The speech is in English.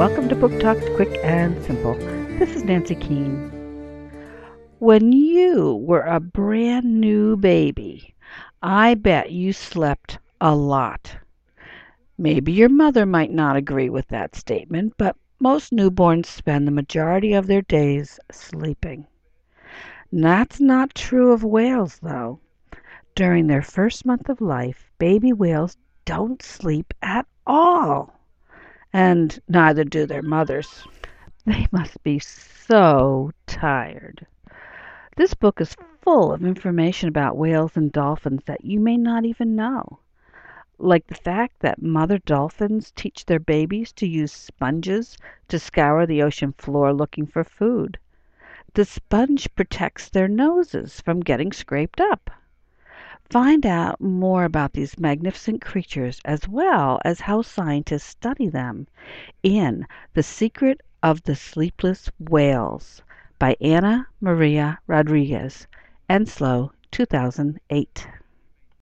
Welcome to Book Talk Quick and Simple. This is Nancy Keane. When you were a brand new baby, I bet you slept a lot. Maybe your mother might not agree with that statement, but most newborns spend the majority of their days sleeping. That's not true of whales, though. During their first month of life, baby whales don't sleep at all. And neither do their mothers. They must be so tired. This book is full of information about whales and dolphins that you may not even know. Like the fact that mother dolphins teach their babies to use sponges to scour the ocean floor looking for food. The sponge protects their noses from getting scraped up. Find out more about these magnificent creatures as well as how scientists study them in The Secret of the Sleepless Whales by Ana Maria Rodriguez, Enslow, 2008.